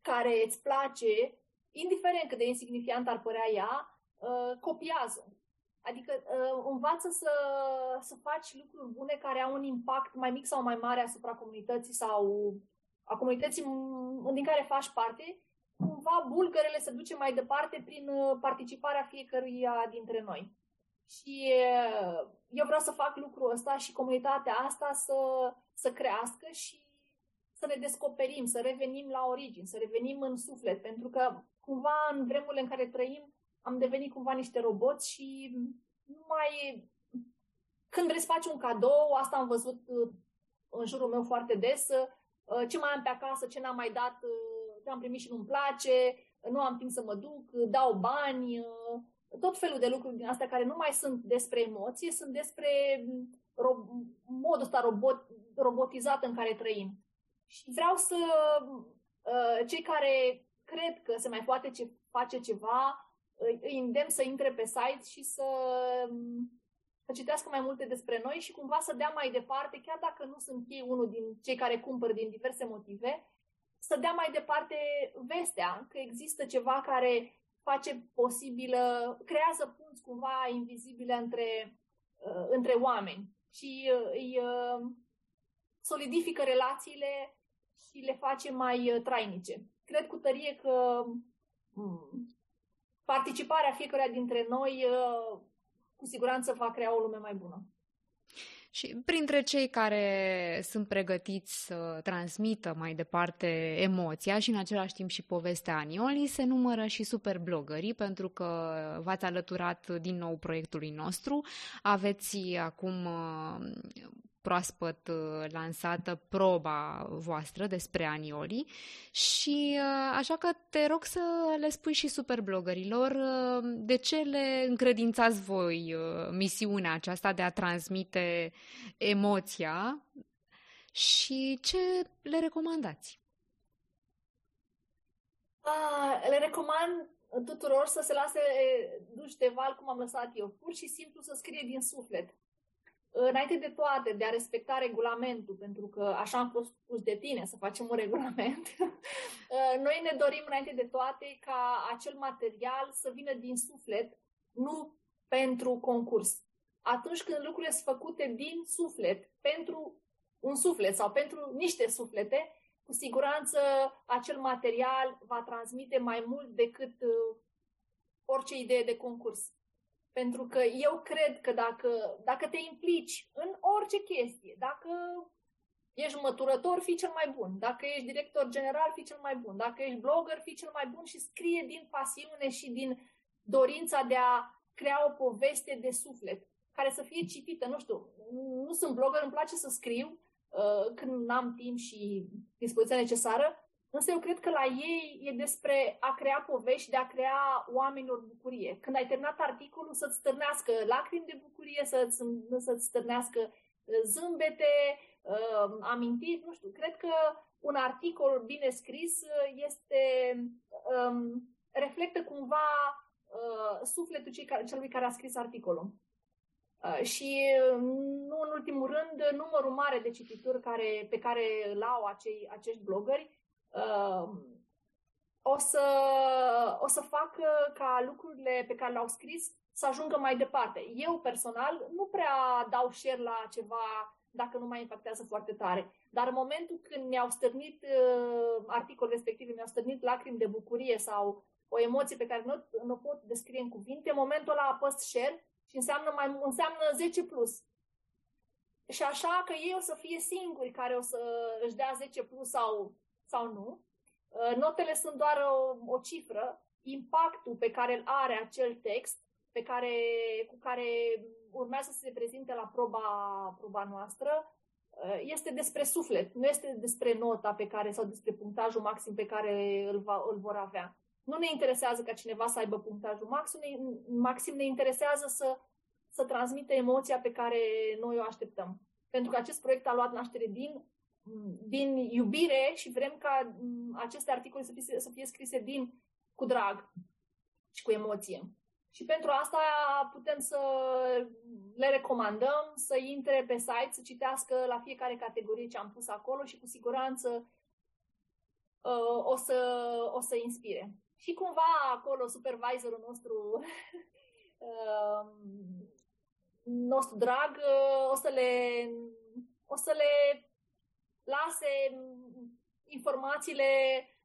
care îți place, indiferent cât de insignifiant ar părea ea, uh, copiază. Adică uh, învață să, să faci lucruri bune care au un impact mai mic sau mai mare asupra comunității sau a comunității din care faci parte, cumva bulgărele se duce mai departe prin participarea fiecăruia dintre noi. Și eu vreau să fac lucrul ăsta și comunitatea asta să, să crească și să ne descoperim, să revenim la origini, să revenim în suflet, pentru că cumva în vremurile în care trăim am devenit cumva niște roboți și nu mai... Când vrei să faci un cadou, asta am văzut în jurul meu foarte des, ce mai am pe acasă, ce n-am mai dat, ce am primit și nu-mi place, nu am timp să mă duc, dau bani, tot felul de lucruri din astea care nu mai sunt despre emoție, sunt despre ro- modul ăsta robot, robotizat în care trăim. Și vreau să uh, cei care cred că se mai poate ce, face ceva, îi îndemn să intre pe site și să, să citească mai multe despre noi și cumva să dea mai departe, chiar dacă nu sunt ei unul din cei care cumpăr din diverse motive, să dea mai departe vestea că există ceva care face posibilă, creează punți cumva invizibile între, uh, între oameni și uh, îi uh, solidifică relațiile și le face mai uh, trainice. Cred cu tărie că um, participarea fiecăruia dintre noi uh, cu siguranță va crea o lume mai bună. Și printre cei care sunt pregătiți să transmită mai departe emoția și în același timp și povestea Anioli, se numără și superblogării, pentru că v-ați alăturat din nou proiectului nostru. Aveți acum proaspăt uh, lansată proba voastră despre Anioli și uh, așa că te rog să le spui și superblogărilor uh, de ce le încredințați voi misiunea aceasta de a transmite emoția și ce le recomandați? A, le recomand tuturor să se lase duși de val cum am lăsat eu. Pur și simplu să scrie din suflet înainte de toate, de a respecta regulamentul, pentru că așa am fost spus de tine să facem un regulament, noi ne dorim înainte de toate ca acel material să vină din suflet, nu pentru concurs. Atunci când lucrurile sunt făcute din suflet, pentru un suflet sau pentru niște suflete, cu siguranță acel material va transmite mai mult decât uh, orice idee de concurs. Pentru că eu cred că dacă, dacă te implici în orice chestie, dacă ești măturător, fii cel mai bun. Dacă ești director general, fii cel mai bun. Dacă ești blogger, fii cel mai bun și scrie din pasiune și din dorința de a crea o poveste de suflet care să fie citită. Nu știu, nu sunt blogger, îmi place să scriu uh, când am timp și dispoziția necesară, Însă eu cred că la ei e despre a crea povești, de a crea oamenilor bucurie. Când ai terminat articolul, să-ți stârnească lacrimi de bucurie, să-ți, să-ți stârnească uh, zâmbete, uh, amintiri, nu știu. Cred că un articol bine scris uh, este um, reflectă cumva uh, sufletul celui care a scris articolul. Uh, și nu în ultimul rând, numărul mare de cititori care, pe care îl au acei, acești blogări o să, o să fac ca lucrurile pe care le-au scris să ajungă mai departe. Eu personal nu prea dau share la ceva dacă nu mai impactează foarte tare. Dar în momentul când mi-au stârnit uh, articolul respectiv, mi-au stârnit lacrimi de bucurie sau o emoție pe care nu, nu pot descrie în cuvinte, în momentul ăla apăs share și înseamnă, mai, înseamnă 10 plus. Și așa că ei o să fie singuri care o să își dea 10 plus sau, sau nu. Uh, notele sunt doar o, o cifră. Impactul pe care îl are acel text, pe care, cu care urmează să se prezinte la proba, proba noastră, uh, este despre suflet, nu este despre nota pe care sau despre punctajul maxim pe care îl, va, îl vor avea. Nu ne interesează ca cineva să aibă punctajul maxim, ne, maxim ne interesează să, să transmită emoția pe care noi o așteptăm. Pentru că acest proiect a luat naștere din, din iubire și vrem ca aceste articole să fie, să fie scrise din cu drag și cu emoție. Și pentru asta putem să le recomandăm să intre pe site, să citească la fiecare categorie ce am pus acolo și cu siguranță uh, o, să, o să inspire. Și cumva acolo supervisorul nostru uh, nostru drag uh, o să le, o să le lase informațiile,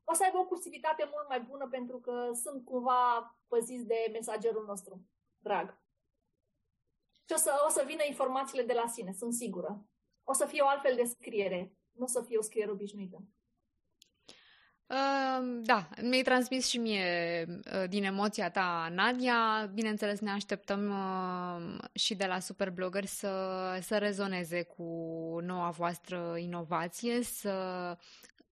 o să aibă o cursivitate mult mai bună pentru că sunt cumva păziți de mesagerul nostru drag. Și o să, o să vină informațiile de la sine, sunt sigură. O să fie o altfel de scriere, nu o să fie o scriere obișnuită. Uh, da, mi-ai transmis și mie uh, din emoția ta, Nadia. Bineînțeles, ne așteptăm uh, și de la Superblogger să, să rezoneze cu noua voastră inovație, să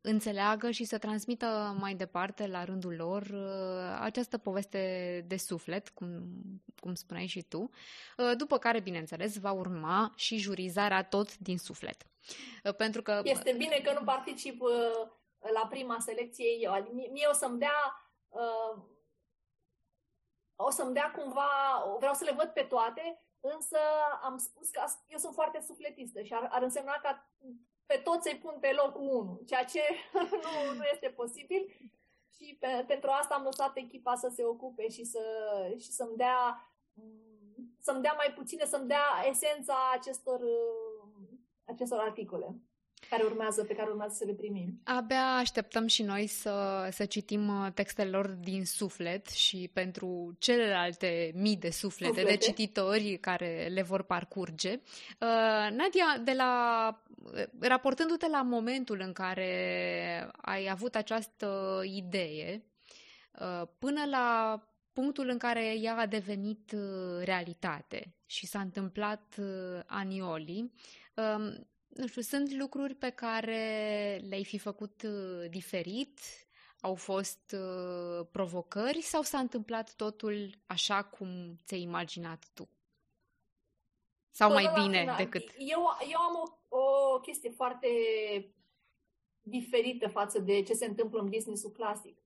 înțeleagă și să transmită mai departe, la rândul lor, uh, această poveste de suflet, cum, cum spuneai și tu, uh, după care, bineînțeles, va urma și jurizarea tot din suflet. Uh, pentru că... Este bine că nu particip la prima selecție eu. Mie o să-mi dea uh, o să-mi dea cumva, vreau să le văd pe toate, însă am spus că eu sunt foarte sufletistă și ar, ar însemna ca pe toți să-i pun pe locul 1, ceea ce nu, nu este posibil. Și pe, pentru asta am lăsat echipa să se ocupe și, să, și să-mi dea să-mi dea mai puține, să-mi dea esența acestor, acestor articole care urmează, pe care urmează să le primim. Abia așteptăm și noi să, să citim uh, textele lor din suflet și pentru celelalte mii de suflete, suflete. de cititori care le vor parcurge. Uh, Nadia, de la, uh, raportându-te la momentul în care ai avut această idee, uh, până la punctul în care ea a devenit uh, realitate și s-a întâmplat uh, anioli, um, nu știu, sunt lucruri pe care le-ai fi făcut uh, diferit? Au fost uh, provocări sau s-a întâmplat totul așa cum ți-ai imaginat tu? Sau Până mai bine final. decât... Eu, eu am o, o chestie foarte diferită față de ce se întâmplă în business-ul clasic.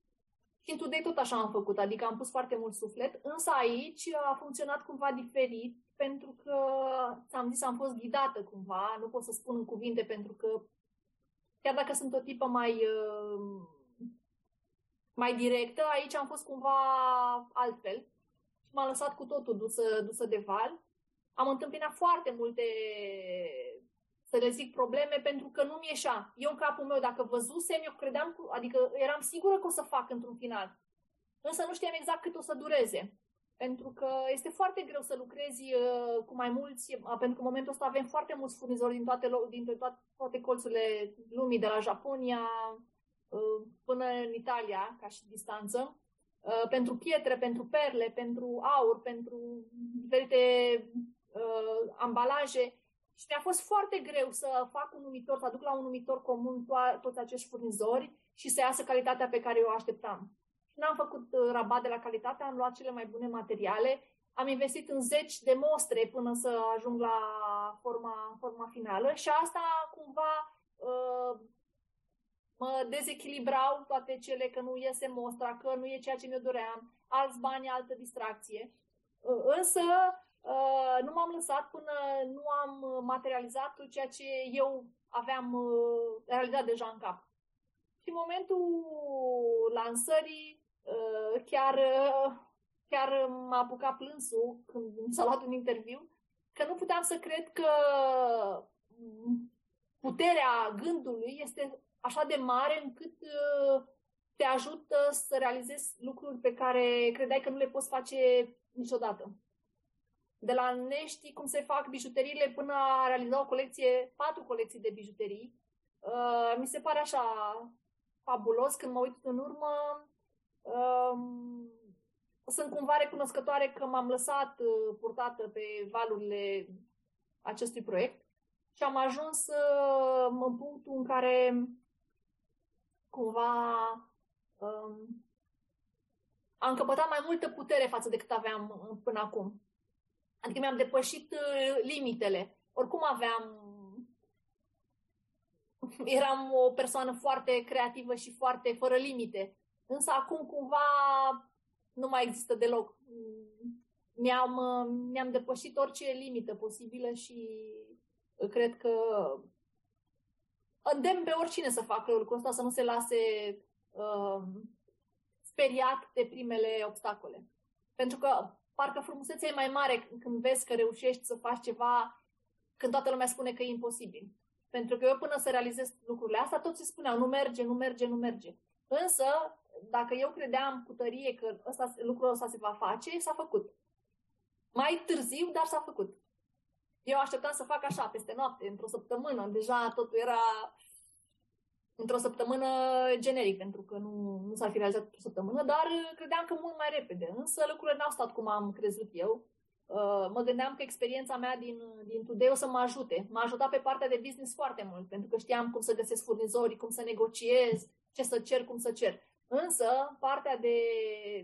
Și în Today tot așa am făcut, adică am pus foarte mult suflet, însă aici a funcționat cumva diferit, pentru că, ți-am zis, am fost ghidată cumva, nu pot să spun în cuvinte, pentru că chiar dacă sunt o tipă mai, uh, mai directă, aici am fost cumva altfel și m-a lăsat cu totul dusă, dusă de val. Am întâmpinat foarte multe să le zic probleme pentru că nu-mi ieșea. Eu în capul meu, dacă văzusem, eu credeam, cu, adică eram sigură că o să fac într-un final. Însă nu știam exact cât o să dureze. Pentru că este foarte greu să lucrezi uh, cu mai mulți, uh, pentru că în momentul ăsta avem foarte mulți furnizori din toate, din toate, toate colțurile lumii, de la Japonia uh, până în Italia, ca și distanță, uh, pentru pietre, pentru perle, pentru aur, pentru diferite uh, ambalaje. Și mi-a fost foarte greu să fac un numitor, să aduc la un numitor comun to- toți acești furnizori și să iasă calitatea pe care eu o așteptam. N-am făcut uh, rabat de la calitate, am luat cele mai bune materiale, am investit în zeci de mostre până să ajung la forma, forma finală și asta cumva uh, mă dezechilibrau toate cele că nu iese mostra, că nu e ceea ce mi-o doream, alți bani, altă distracție. Uh, însă Uh, nu m-am lăsat până nu am materializat ceea ce eu aveam uh, realizat deja în cap. Și în momentul lansării, uh, chiar, chiar m-a apucat plânsul când s-a luat un interviu, că nu puteam să cred că puterea gândului este așa de mare încât uh, te ajută să realizezi lucruri pe care credeai că nu le poți face niciodată. De la nești cum se fac bijuteriile până a realiza o colecție, patru colecții de bijuterii. Uh, mi se pare așa fabulos când mă uit în urmă. Uh, sunt cumva recunoscătoare că m-am lăsat uh, purtată pe valurile acestui proiect și am ajuns uh, în punctul în care cumva um, am căpătat mai multă putere față de cât aveam uh, până acum. Adică mi-am depășit uh, limitele. Oricum aveam... Eram o persoană foarte creativă și foarte fără limite. Însă acum cumva nu mai există deloc. Mi-am, uh, mi-am depășit orice limită posibilă și cred că îndemn pe oricine să facă lucrul ăsta, să nu se lase uh, speriat de primele obstacole. Pentru că parcă frumusețea e mai mare când vezi că reușești să faci ceva când toată lumea spune că e imposibil. Pentru că eu până să realizez lucrurile astea, toți spuneau, nu merge, nu merge, nu merge. Însă, dacă eu credeam cu tărie că ăsta, lucrul ăsta se va face, s-a făcut. Mai târziu, dar s-a făcut. Eu așteptam să fac așa, peste noapte, într-o săptămână. Deja totul era într-o săptămână generic, pentru că nu, nu s-ar fi realizat într-o săptămână, dar credeam că mult mai repede. Însă lucrurile n-au stat cum am crezut eu. Uh, mă gândeam că experiența mea din, din Today o să mă ajute. M-a ajutat pe partea de business foarte mult, pentru că știam cum să găsesc furnizori, cum să negociez, ce să cer, cum să cer. Însă, partea de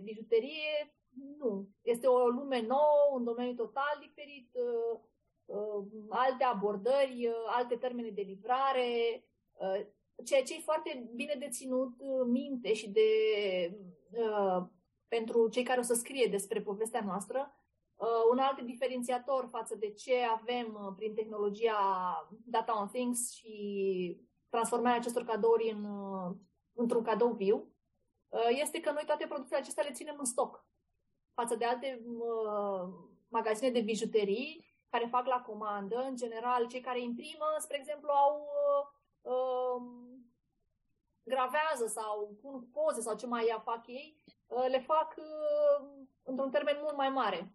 bijuterie, nu. Este o lume nouă, un domeniu total diferit, uh, uh, alte abordări, alte termene de livrare, ceea ce e foarte bine de ținut uh, minte și de uh, pentru cei care o să scrie despre povestea noastră, uh, un alt diferențiator față de ce avem uh, prin tehnologia Data on Things și transformarea acestor cadouri în, uh, într-un cadou viu, uh, este că noi toate produsele acestea le ținem în stoc. Față de alte uh, magazine de bijuterii care fac la comandă, în general, cei care imprimă, spre exemplu, au uh, um, gravează sau pun poze sau ce mai fac ei, uh, le fac uh, într-un termen mult mai mare.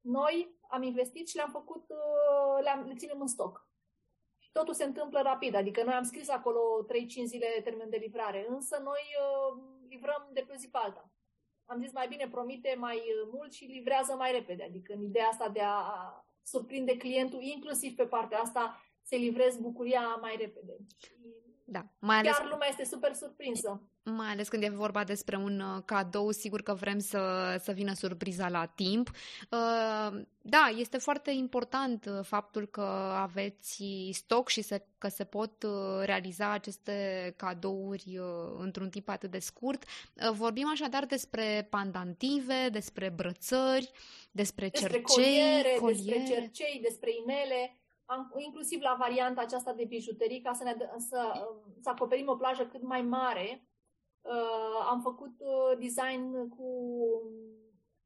Noi am investit și le-am făcut, uh, le-am, le ținem în stoc. Și totul se întâmplă rapid, adică noi am scris acolo 3-5 zile termen de livrare, însă noi livrăm de pe zi pe alta. Am zis mai bine promite mai mult și livrează mai repede, adică în ideea asta de a surprinde clientul, inclusiv pe partea asta, se livrez bucuria mai repede. Și da, mai ales... Chiar lumea este super surprinsă. Mai ales când e vorba despre un uh, cadou, sigur că vrem să, să vină surpriza la timp. Uh, da, este foarte important uh, faptul că aveți stoc și se, că se pot realiza aceste cadouri într-un timp atât de scurt. Vorbim așadar despre pandantive, despre brățări, despre, despre cercei, coliere, coliere, despre cercei, despre inele am, inclusiv la varianta aceasta de bijuterii, ca să, ne, să, să acoperim o plajă cât mai mare, uh, am făcut uh, design cu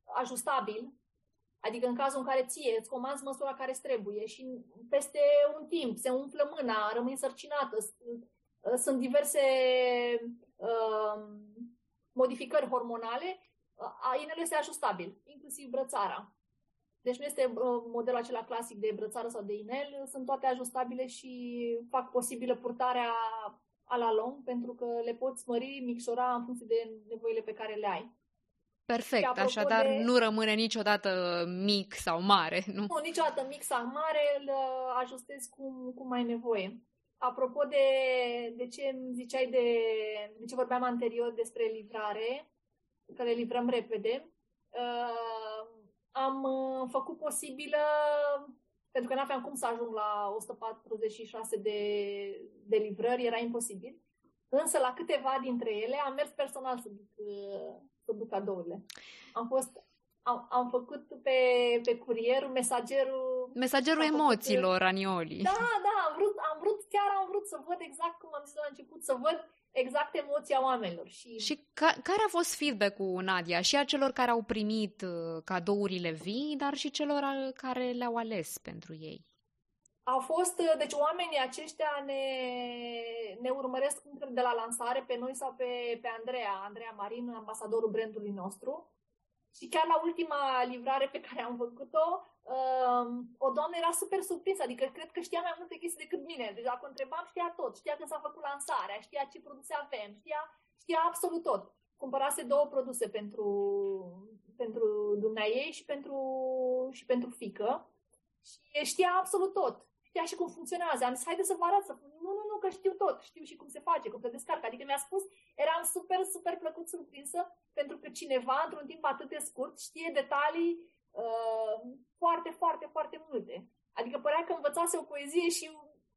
ajustabil, adică în cazul în care ție îți comanzi măsura care îți trebuie și peste un timp se umflă mâna, rămâi sărcinată, uh, sunt diverse uh, modificări hormonale, uh, inele este ajustabil, inclusiv brățara. Deci nu este uh, modelul acela clasic de brățară sau de inel, sunt toate ajustabile și fac posibilă purtarea a la lung, pentru că le poți mări, micșora în funcție de nevoile pe care le ai. Perfect, așadar de... nu rămâne niciodată mic sau mare, nu? Nu, niciodată mic sau mare, îl uh, ajustezi cum, cum ai nevoie. Apropo de, de ce ziceai de, de ce vorbeam anterior despre livrare, că le livrăm repede, uh, am uh, făcut posibilă, pentru că nu aveam cum să ajung la 146 de, de livrări, era imposibil. Însă la câteva dintre ele am mers personal să duc, uh, să duc cadourile. Am fost am, am făcut pe, pe curier mesagerul... Mesagerul emoțiilor, făcut, Anioli. Da, da, am vrut, am vrut, chiar am vrut să văd exact cum am zis la început, să văd exact emoția oamenilor. Și, și ca, care a fost feedback-ul, Nadia? Și a celor care au primit uh, cadourile vii, dar și celor care le-au ales pentru ei? Au fost, deci oamenii aceștia ne, ne urmăresc de la lansare pe noi sau pe, pe Andreea, Andreea Marin, ambasadorul brandului nostru. Și chiar la ultima livrare pe care am făcut-o, uh, o doamnă era super surprinsă, adică cred că știa mai multe chestii decât mine. Deci dacă o întrebam, știa tot. Știa când s-a făcut lansarea, știa ce produse avem, știa, știa absolut tot. Cumpărase două produse pentru, pentru ei și pentru, și pentru fică și știa absolut tot. Știa și cum funcționează. Am zis, haide să vă arăt. Să... Nu, nu, nu, că știu tot. Știu și cum se face, cum se descarcă. Adică mi-a spus, eram super, super plăcut surprinsă pentru că cineva, într-un timp atât de scurt, știe detalii uh, foarte, foarte, foarte multe. Adică părea că învățase o poezie și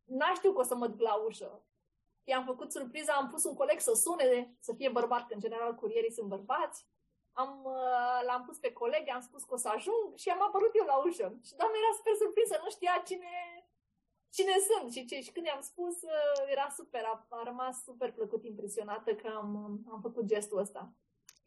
n-a știu că o să mă duc la ușă. I-am făcut surpriza, am pus un coleg să sune, să fie bărbat, că în general curierii sunt bărbați. Am, uh, l-am pus pe coleg, am spus că o să ajung și am apărut eu la ușă. Și doamna era super surprinsă, nu știa cine, cine sunt și ce. Și când i-am spus, uh, era super, a, a rămas super plăcut impresionată că am, am făcut gestul ăsta.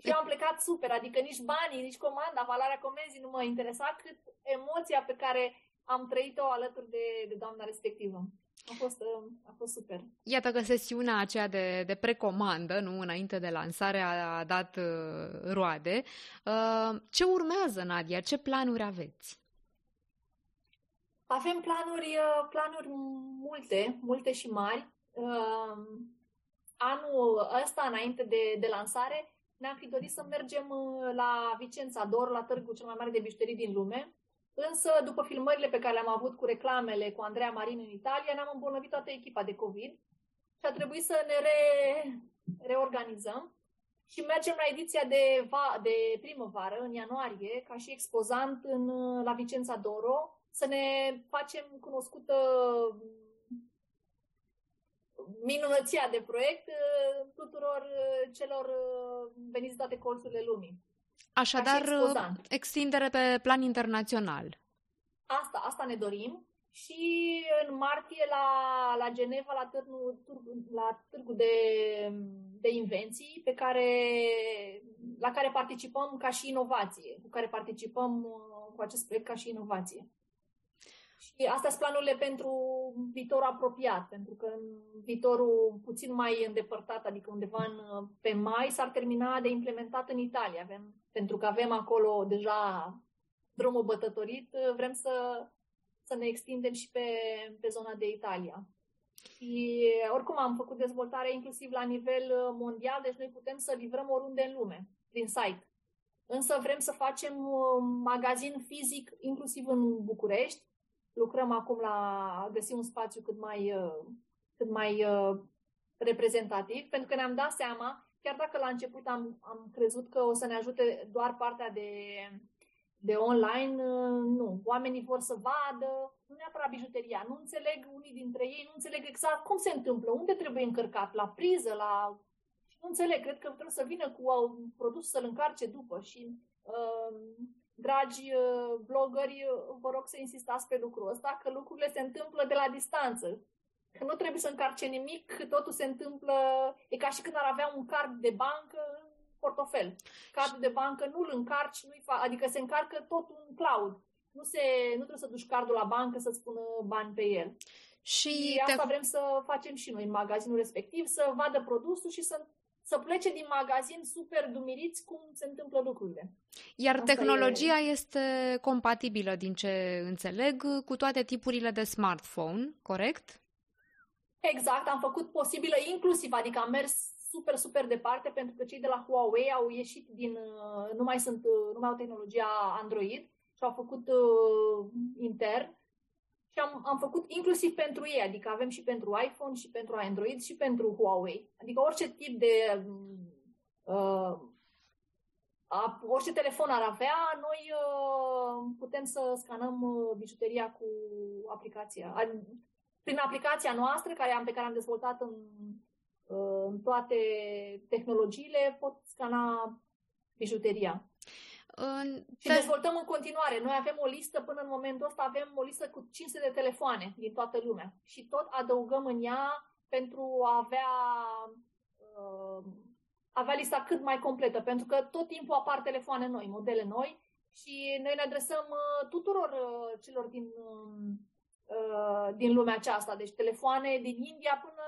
Și eu am plecat super, adică nici banii, nici comanda, valoarea comenzii nu mă interesa, cât emoția pe care am trăit-o alături de, de doamna respectivă. A fost, uh, a fost super. Iată că sesiunea aceea de, de precomandă, nu înainte de lansare, a, a dat uh, roade. Uh, ce urmează, Nadia? Ce planuri aveți? Avem planuri, uh, planuri multe, multe și mari. Uh, anul ăsta, înainte de, de lansare, ne-am fi dorit să mergem uh, la Vicența Dor, la târgul cel mai mare de bijuterii din lume. Însă, după filmările pe care le-am avut cu reclamele cu Andreea Marin în Italia, ne-am îmbolnăvit toată echipa de COVID și a trebuit să ne re, reorganizăm și mergem la ediția de, va, de primăvară, în ianuarie, ca și expozant în, la Vicența Doro, să ne facem cunoscută minunăția de proiect uh, tuturor uh, celor uh, veniți toate colțurile lumii. Așadar, extindere pe plan internațional. Asta, asta ne dorim. Și în martie la, la Geneva, la târgu, la târgu de, de invenții, pe care, la care participăm ca și inovație, cu care participăm cu acest proiect ca și inovație. Și astea sunt planurile pentru viitorul apropiat, pentru că în viitorul puțin mai îndepărtat, adică undeva în, pe mai, s-ar termina de implementat în Italia. Avem, pentru că avem acolo deja drumul bătătorit, vrem să, să ne extindem și pe, pe zona de Italia. Și oricum am făcut dezvoltare inclusiv la nivel mondial, deci noi putem să livrăm oriunde în lume, prin site. Însă vrem să facem un magazin fizic, inclusiv în București, lucrăm acum la a găsi un spațiu cât mai, uh, cât mai uh, reprezentativ, pentru că ne-am dat seama, chiar dacă la început am, am crezut că o să ne ajute doar partea de, de online, uh, nu. Oamenii vor să vadă, nu neapărat bijuteria, nu înțeleg unii dintre ei, nu înțeleg exact cum se întâmplă, unde trebuie încărcat, la priză, la... Nu înțeleg, cred că trebuie să vină cu un produs să-l încarce după și uh, dragi uh, blogări, uh, vă rog să insistați pe lucrul ăsta, că lucrurile se întâmplă de la distanță. Că nu trebuie să încarce nimic, totul se întâmplă, e ca și când ar avea un card de bancă în portofel. Cardul de bancă nu-l încarci, nu fa- adică se încarcă tot în cloud. Nu, se, nu trebuie să duci cardul la bancă să-ți pună bani pe el. Și, și asta te... vrem să facem și noi în magazinul respectiv, să vadă produsul și să să plece din magazin super dumiriți cum se întâmplă lucrurile. Iar Asta tehnologia e... este compatibilă, din ce înțeleg, cu toate tipurile de smartphone, corect? Exact, am făcut posibilă inclusiv, adică am mers super, super departe pentru că cei de la Huawei au ieșit din, nu mai sunt, nu mai au tehnologia Android și au făcut uh, intern și am, am făcut inclusiv pentru ei, adică avem și pentru iPhone, și pentru Android, și pentru Huawei. Adică orice tip de... Uh, a, orice telefon ar avea, noi uh, putem să scanăm uh, bijuteria cu aplicația. A, prin aplicația noastră, care am, pe care am dezvoltat în, uh, în toate tehnologiile, pot scana bijuteria. În... Și dezvoltăm în continuare. Noi avem o listă, până în momentul ăsta avem o listă cu 500 de telefoane din toată lumea. Și tot adăugăm în ea pentru a avea, uh, avea lista cât mai completă. Pentru că tot timpul apar telefoane noi, modele noi și noi ne adresăm uh, tuturor uh, celor din, uh, uh, din lumea aceasta. Deci telefoane din India până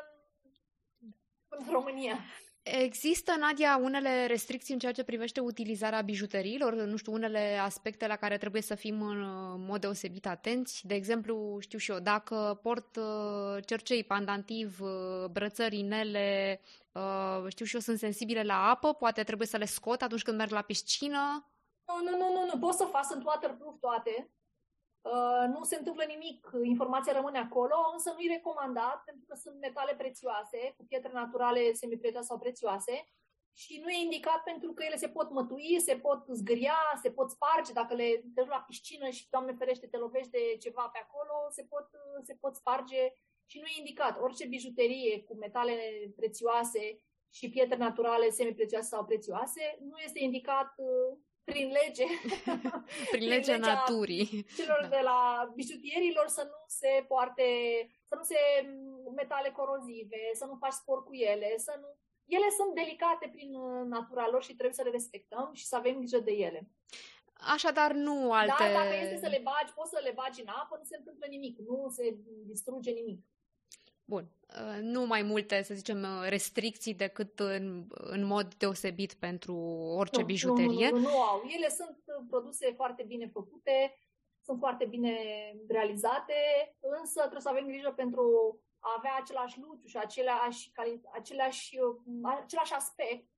în, până în România. Există, Nadia, unele restricții în ceea ce privește utilizarea bijuteriilor, nu știu, unele aspecte la care trebuie să fim în mod deosebit atenți? De exemplu, știu și eu, dacă port uh, cercei, pandantiv, uh, brățări, inele, uh, știu și eu, sunt sensibile la apă, poate trebuie să le scot atunci când merg la piscină? Nu, nu, nu, nu, nu. pot să fac, sunt waterproof toate. Uh, nu se întâmplă nimic, informația rămâne acolo, însă nu-i recomandat pentru că sunt metale prețioase, cu pietre naturale semiprețioase sau prețioase și nu e indicat pentru că ele se pot mătui, se pot zgâria, se pot sparge, dacă le duci la piscină și, Doamne ferește, te lovești de ceva pe acolo, se pot, se pot sparge și nu e indicat. Orice bijuterie cu metale prețioase și pietre naturale semiprețioase sau prețioase nu este indicat uh, prin lege. prin legea naturii. Celor da. de la bijutierilor să nu se poarte, să nu se metale corozive, să nu faci spor cu ele, să nu... Ele sunt delicate prin uh, natura lor și trebuie să le respectăm și să avem grijă de ele. Așadar, nu alte... Dar dacă este să le bagi, poți să le bagi în apă, nu se întâmplă nimic, nu se distruge nimic. Bun. Uh, nu mai multe, să zicem, restricții decât în, în mod deosebit pentru orice nu, bijuterie. Nu, nu, nu, nu au. Ele sunt produse foarte bine făcute, sunt foarte bine realizate, însă trebuie să avem grijă pentru a avea același luciu și aceleași, aceleași, același aspect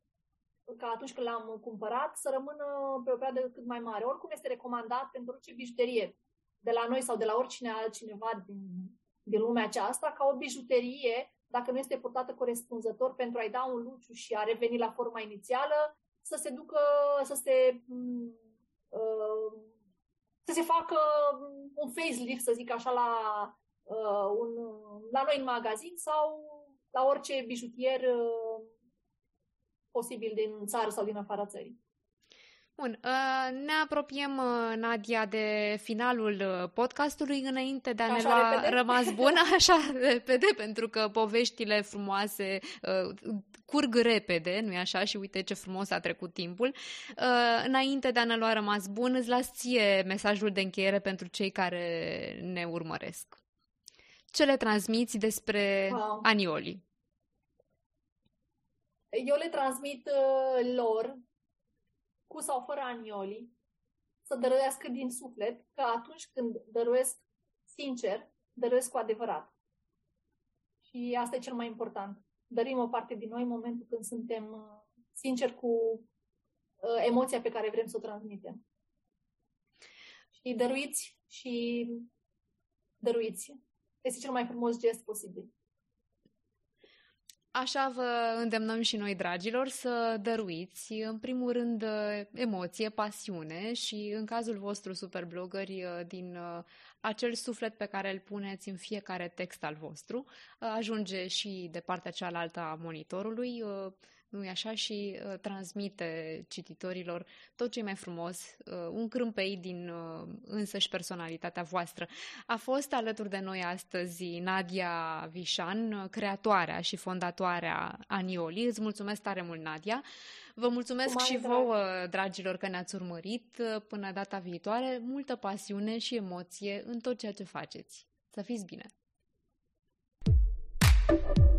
ca atunci când l-am cumpărat, să rămână pe o perioadă cât mai mare. Oricum este recomandat pentru orice bijuterie de la noi sau de la oricine altcineva din din lumea aceasta ca o bijuterie, dacă nu este purtată corespunzător pentru a-i da un luciu și a reveni la forma inițială, să se ducă, să se uh, să se facă un facelift, să zic așa, la, uh, un, la noi în magazin sau la orice bijutier uh, posibil din țară sau din afara țării. Bun, uh, ne apropiem, uh, Nadia, de finalul uh, podcastului înainte de a ne lua repede? rămas bun, așa repede, pentru că poveștile frumoase curg repede, nu-i așa? Și uite ce frumos a trecut timpul. Înainte de a ne lua rămas bun, îți las ție mesajul de încheiere pentru cei care ne urmăresc. Ce le transmiți despre wow. Anioli? Eu le transmit uh, lor cu sau fără anioli, să dăruiască din suflet, că atunci când dăruiesc sincer, dăruiesc cu adevărat. Și asta e cel mai important. Dărim o parte din noi în momentul când suntem uh, sinceri cu uh, emoția pe care vrem să o transmitem. Și dăruiți și dăruiți. Este cel mai frumos gest posibil. Așa vă îndemnăm și noi, dragilor, să dăruiți, în primul rând, emoție, pasiune și, în cazul vostru, superblogări, din uh, acel suflet pe care îl puneți în fiecare text al vostru, uh, ajunge și de partea cealaltă a monitorului, uh, nu-i așa, și uh, transmite cititorilor tot ce e mai frumos, uh, un crâmpei din uh, însăși personalitatea voastră. A fost alături de noi astăzi Nadia Vișan, creatoarea și fondatoarea Anioli. Îți mulțumesc tare mult, Nadia. Vă mulțumesc și drag. vouă, dragilor, că ne-ați urmărit. Uh, până data viitoare, multă pasiune și emoție în tot ceea ce faceți. Să fiți bine! thank you